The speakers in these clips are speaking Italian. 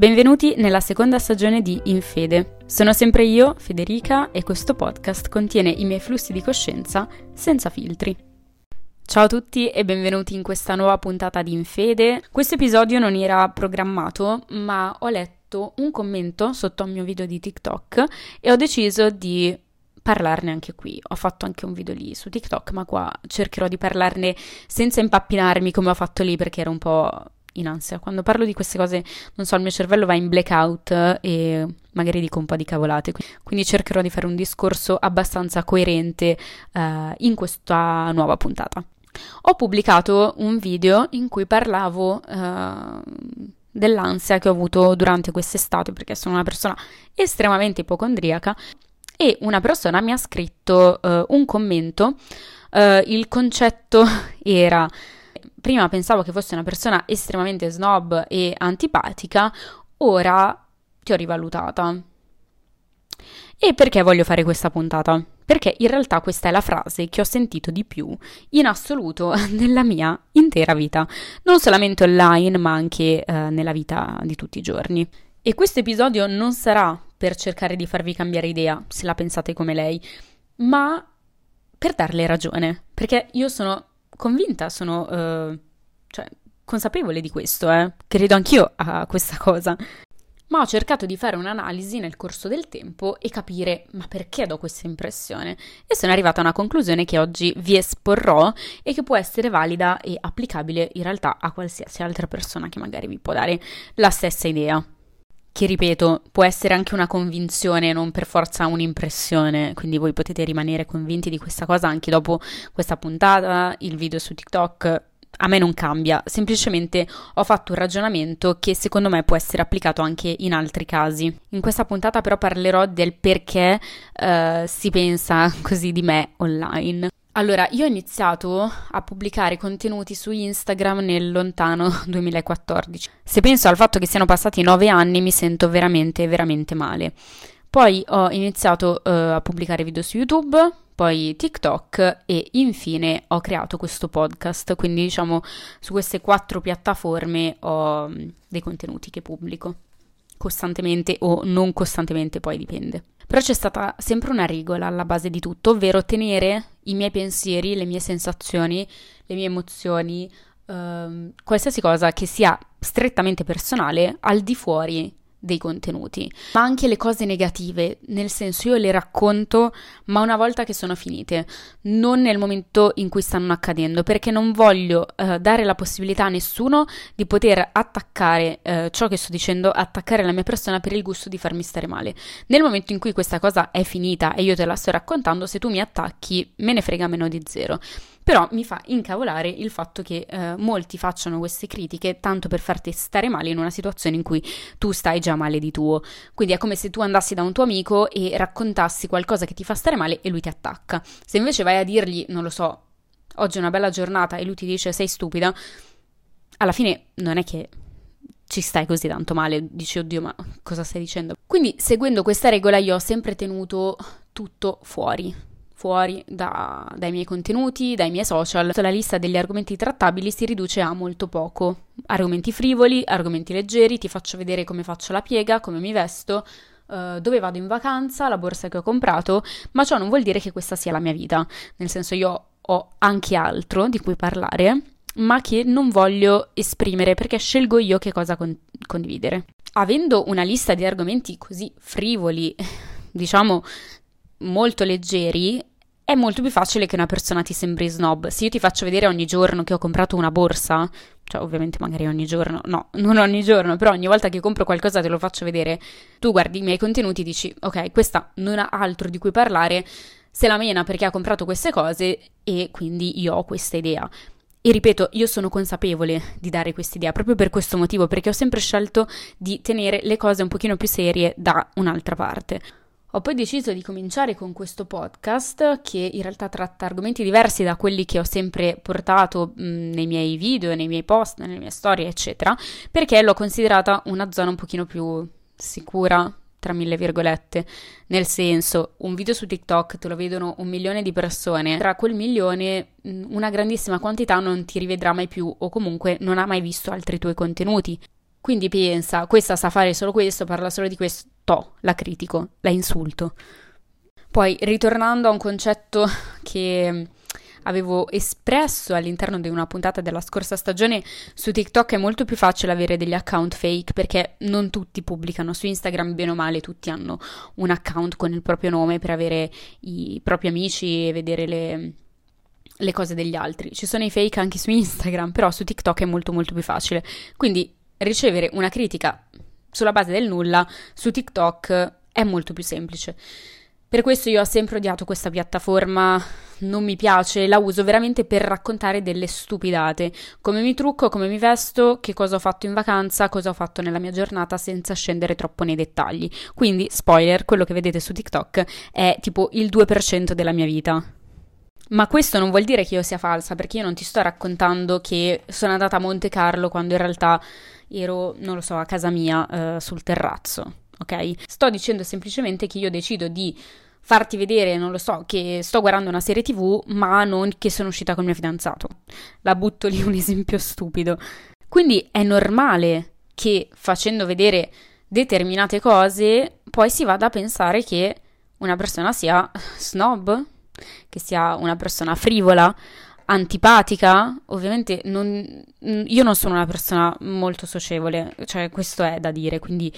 Benvenuti nella seconda stagione di In Fede. Sono sempre io, Federica, e questo podcast contiene i miei flussi di coscienza senza filtri. Ciao a tutti e benvenuti in questa nuova puntata di In Fede. Questo episodio non era programmato, ma ho letto un commento sotto al mio video di TikTok e ho deciso di parlarne anche qui. Ho fatto anche un video lì su TikTok, ma qua cercherò di parlarne senza impappinarmi come ho fatto lì perché era un po' in ansia. Quando parlo di queste cose, non so, il mio cervello va in blackout e magari dico un po' di cavolate. Quindi cercherò di fare un discorso abbastanza coerente uh, in questa nuova puntata. Ho pubblicato un video in cui parlavo uh, dell'ansia che ho avuto durante quest'estate perché sono una persona estremamente ipocondriaca e una persona mi ha scritto uh, un commento. il concetto era prima pensavo che fosse una persona estremamente snob e antipatica, ora ti ho rivalutata. E perché voglio fare questa puntata? Perché in realtà questa è la frase che ho sentito di più in assoluto nella mia intera vita, non solamente online ma anche eh, nella vita di tutti i giorni. E questo episodio non sarà per cercare di farvi cambiare idea, se la pensate come lei, ma per darle ragione, perché io sono convinta, sono uh, cioè, consapevole di questo, eh. credo anch'io a questa cosa. Ma ho cercato di fare un'analisi nel corso del tempo e capire ma perché do questa impressione e sono arrivata a una conclusione che oggi vi esporrò e che può essere valida e applicabile in realtà a qualsiasi altra persona che magari vi può dare la stessa idea che ripeto, può essere anche una convinzione, non per forza un'impressione, quindi voi potete rimanere convinti di questa cosa anche dopo questa puntata, il video su TikTok. A me non cambia, semplicemente ho fatto un ragionamento che secondo me può essere applicato anche in altri casi. In questa puntata però parlerò del perché uh, si pensa così di me online. Allora, io ho iniziato a pubblicare contenuti su Instagram nel lontano 2014. Se penso al fatto che siano passati nove anni mi sento veramente, veramente male. Poi ho iniziato uh, a pubblicare video su YouTube, poi TikTok e infine ho creato questo podcast, quindi diciamo su queste quattro piattaforme ho mm, dei contenuti che pubblico costantemente o non costantemente, poi dipende. Però c'è stata sempre una regola alla base di tutto, ovvero tenere i miei pensieri, le mie sensazioni, le mie emozioni, ehm, qualsiasi cosa che sia strettamente personale al di fuori dei contenuti, ma anche le cose negative, nel senso io le racconto, ma una volta che sono finite, non nel momento in cui stanno accadendo, perché non voglio uh, dare la possibilità a nessuno di poter attaccare uh, ciò che sto dicendo, attaccare la mia persona per il gusto di farmi stare male. Nel momento in cui questa cosa è finita e io te la sto raccontando, se tu mi attacchi, me ne frega meno di zero. Però mi fa incavolare il fatto che eh, molti facciano queste critiche tanto per farti stare male in una situazione in cui tu stai già male di tuo. Quindi è come se tu andassi da un tuo amico e raccontassi qualcosa che ti fa stare male e lui ti attacca. Se invece vai a dirgli, non lo so, oggi è una bella giornata e lui ti dice sei stupida, alla fine non è che ci stai così tanto male, dici oddio ma cosa stai dicendo? Quindi seguendo questa regola io ho sempre tenuto tutto fuori, fuori da, dai miei contenuti, dai miei social. La lista degli argomenti trattabili si riduce a molto poco. Argomenti frivoli, argomenti leggeri, ti faccio vedere come faccio la piega, come mi vesto, uh, dove vado in vacanza, la borsa che ho comprato, ma ciò non vuol dire che questa sia la mia vita. Nel senso io ho anche altro di cui parlare, ma che non voglio esprimere perché scelgo io che cosa con- condividere. Avendo una lista di argomenti così frivoli, diciamo molto leggeri, è molto più facile che una persona ti sembri snob. Se io ti faccio vedere ogni giorno che ho comprato una borsa, cioè ovviamente magari ogni giorno, no, non ogni giorno, però ogni volta che compro qualcosa te lo faccio vedere, tu guardi i miei contenuti e dici, ok, questa non ha altro di cui parlare, se la mena perché ha comprato queste cose e quindi io ho questa idea. E ripeto, io sono consapevole di dare questa idea proprio per questo motivo, perché ho sempre scelto di tenere le cose un pochino più serie da un'altra parte. Ho poi deciso di cominciare con questo podcast che in realtà tratta argomenti diversi da quelli che ho sempre portato mh, nei miei video, nei miei post, nelle mie storie, eccetera, perché l'ho considerata una zona un pochino più sicura, tra mille virgolette, nel senso, un video su TikTok te lo vedono un milione di persone, tra quel milione una grandissima quantità non ti rivedrà mai più o comunque non ha mai visto altri tuoi contenuti. Quindi pensa, questa sa fare solo questo, parla solo di questo, to, la critico, la insulto. Poi, ritornando a un concetto che avevo espresso all'interno di una puntata della scorsa stagione, su TikTok è molto più facile avere degli account fake perché non tutti pubblicano su Instagram, bene o male, tutti hanno un account con il proprio nome per avere i propri amici e vedere le, le cose degli altri. Ci sono i fake anche su Instagram, però su TikTok è molto molto più facile. Quindi ricevere una critica sulla base del nulla su TikTok è molto più semplice. Per questo io ho sempre odiato questa piattaforma, non mi piace, la uso veramente per raccontare delle stupidate, come mi trucco, come mi vesto, che cosa ho fatto in vacanza, cosa ho fatto nella mia giornata senza scendere troppo nei dettagli. Quindi, spoiler, quello che vedete su TikTok è tipo il 2% della mia vita. Ma questo non vuol dire che io sia falsa, perché io non ti sto raccontando che sono andata a Monte Carlo quando in realtà ero, non lo so, a casa mia eh, sul terrazzo, ok? Sto dicendo semplicemente che io decido di farti vedere, non lo so, che sto guardando una serie tv, ma non che sono uscita con il mio fidanzato. La butto lì un esempio stupido. Quindi è normale che facendo vedere determinate cose poi si vada a pensare che una persona sia snob, che sia una persona frivola, antipatica, ovviamente non, io non sono una persona molto socievole, cioè questo è da dire, quindi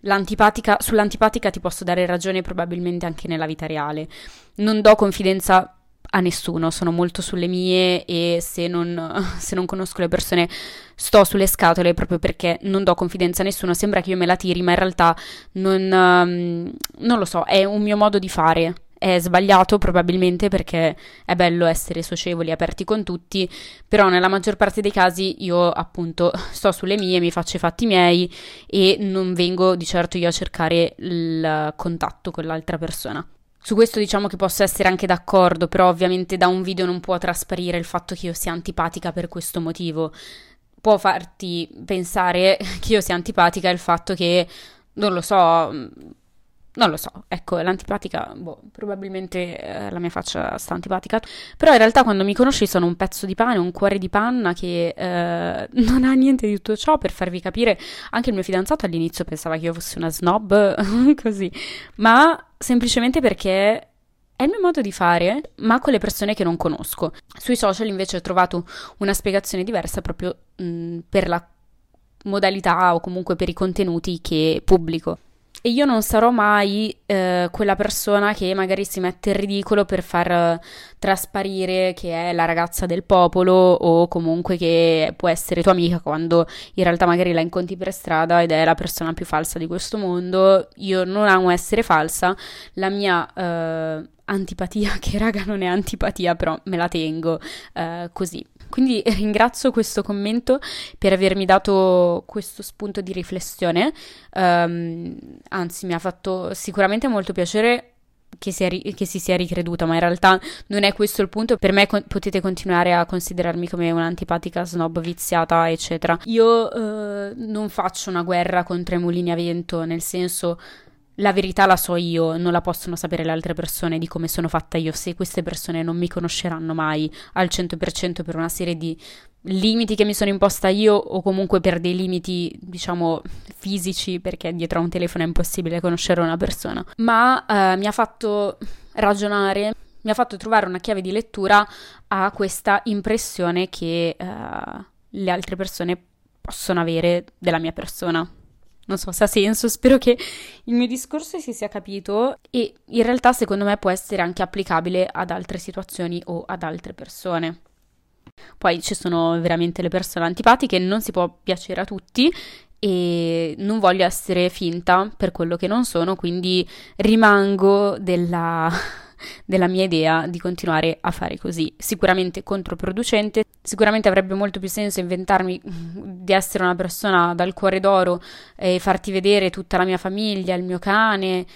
l'antipatica, sull'antipatica ti posso dare ragione probabilmente anche nella vita reale. Non do confidenza a nessuno, sono molto sulle mie e se non, se non, conosco le persone sto sulle scatole proprio perché non do confidenza a nessuno, sembra che io me la tiri, ma in realtà non, um, non lo so, è un mio modo di fare è sbagliato probabilmente perché è bello essere socievoli aperti con tutti, però nella maggior parte dei casi io appunto sto sulle mie, mi faccio i fatti miei e non vengo di certo io a cercare il contatto con l'altra persona. Su questo diciamo che posso essere anche d'accordo, però ovviamente da un video non può trasparire il fatto che io sia antipatica per questo motivo. Può farti pensare che io sia antipatica il fatto che, non lo so, non lo so, ecco, l'antipatica, boh, probabilmente eh, la mia faccia sta antipatica, però in realtà quando mi conosci sono un pezzo di pane, un cuore di panna che eh, non ha niente di tutto ciò per farvi capire, anche il mio fidanzato all'inizio pensava che io fossi una snob, così, ma semplicemente perché è il mio modo di fare, ma con le persone che non conosco. Sui social invece ho trovato una spiegazione diversa proprio mh, per la modalità o comunque per i contenuti che pubblico e io non sarò mai eh, quella persona che magari si mette in ridicolo per far eh, trasparire che è la ragazza del popolo o comunque che può essere tua amica quando in realtà magari la incontri per strada ed è la persona più falsa di questo mondo. Io non amo essere falsa, la mia eh, antipatia, che raga non è antipatia, però me la tengo eh, così. Quindi ringrazio questo commento per avermi dato questo spunto di riflessione, um, anzi mi ha fatto sicuramente molto piacere che, sia, che, si sia ricreduta, ma in realtà non è questo il punto. Per me con- potete continuare a considerarmi come un'antipatica snob viziata, eccetera. Io uh, non faccio una guerra contro i mulini a vento, nel senso la verità la so io, non la possono sapere le altre persone di come sono fatta io, se queste persone non mi conosceranno mai al 100% per una serie di limiti che mi sono imposta io o comunque per dei limiti, diciamo, fisici, perché dietro a un telefono è impossibile conoscere una persona. Ma eh, mi ha fatto ragionare, mi ha fatto trovare una chiave di lettura a questa impressione che eh, le altre persone possono avere della mia persona. Non so se ha senso, spero che il mio discorso si sia capito e in realtà secondo me può essere anche applicabile ad altre situazioni o ad altre persone. Poi ci sono veramente le persone antipatiche, non si può piacere a tutti e non voglio essere finta per quello che non sono, quindi rimango della della mia idea di continuare a fare così. Sicuramente controproducente, sicuramente avrebbe molto più senso inventarmi di essere una persona dal cuore d'oro e farti vedere tutta la mia famiglia, il mio cane,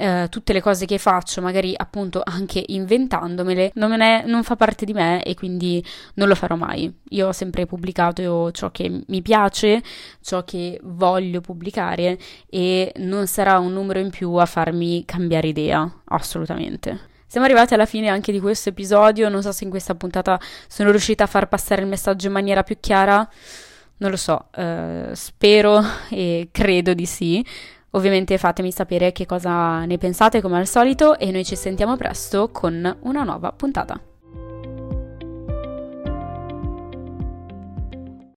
eh, tutte le cose che faccio, magari appunto anche inventandomele, non, è, non, fa parte di me e quindi non lo farò mai. Io ho sempre pubblicato ciò che mi piace, ciò che voglio pubblicare e non sarà un numero in più a farmi cambiare idea, assolutamente. Siamo arrivati alla fine anche di questo episodio, non so se in questa puntata sono riuscita a far passare il messaggio in maniera più chiara. Non lo so, uh, spero e credo di sì. Ovviamente fatemi sapere che cosa ne pensate come al solito e noi ci sentiamo presto con una nuova puntata.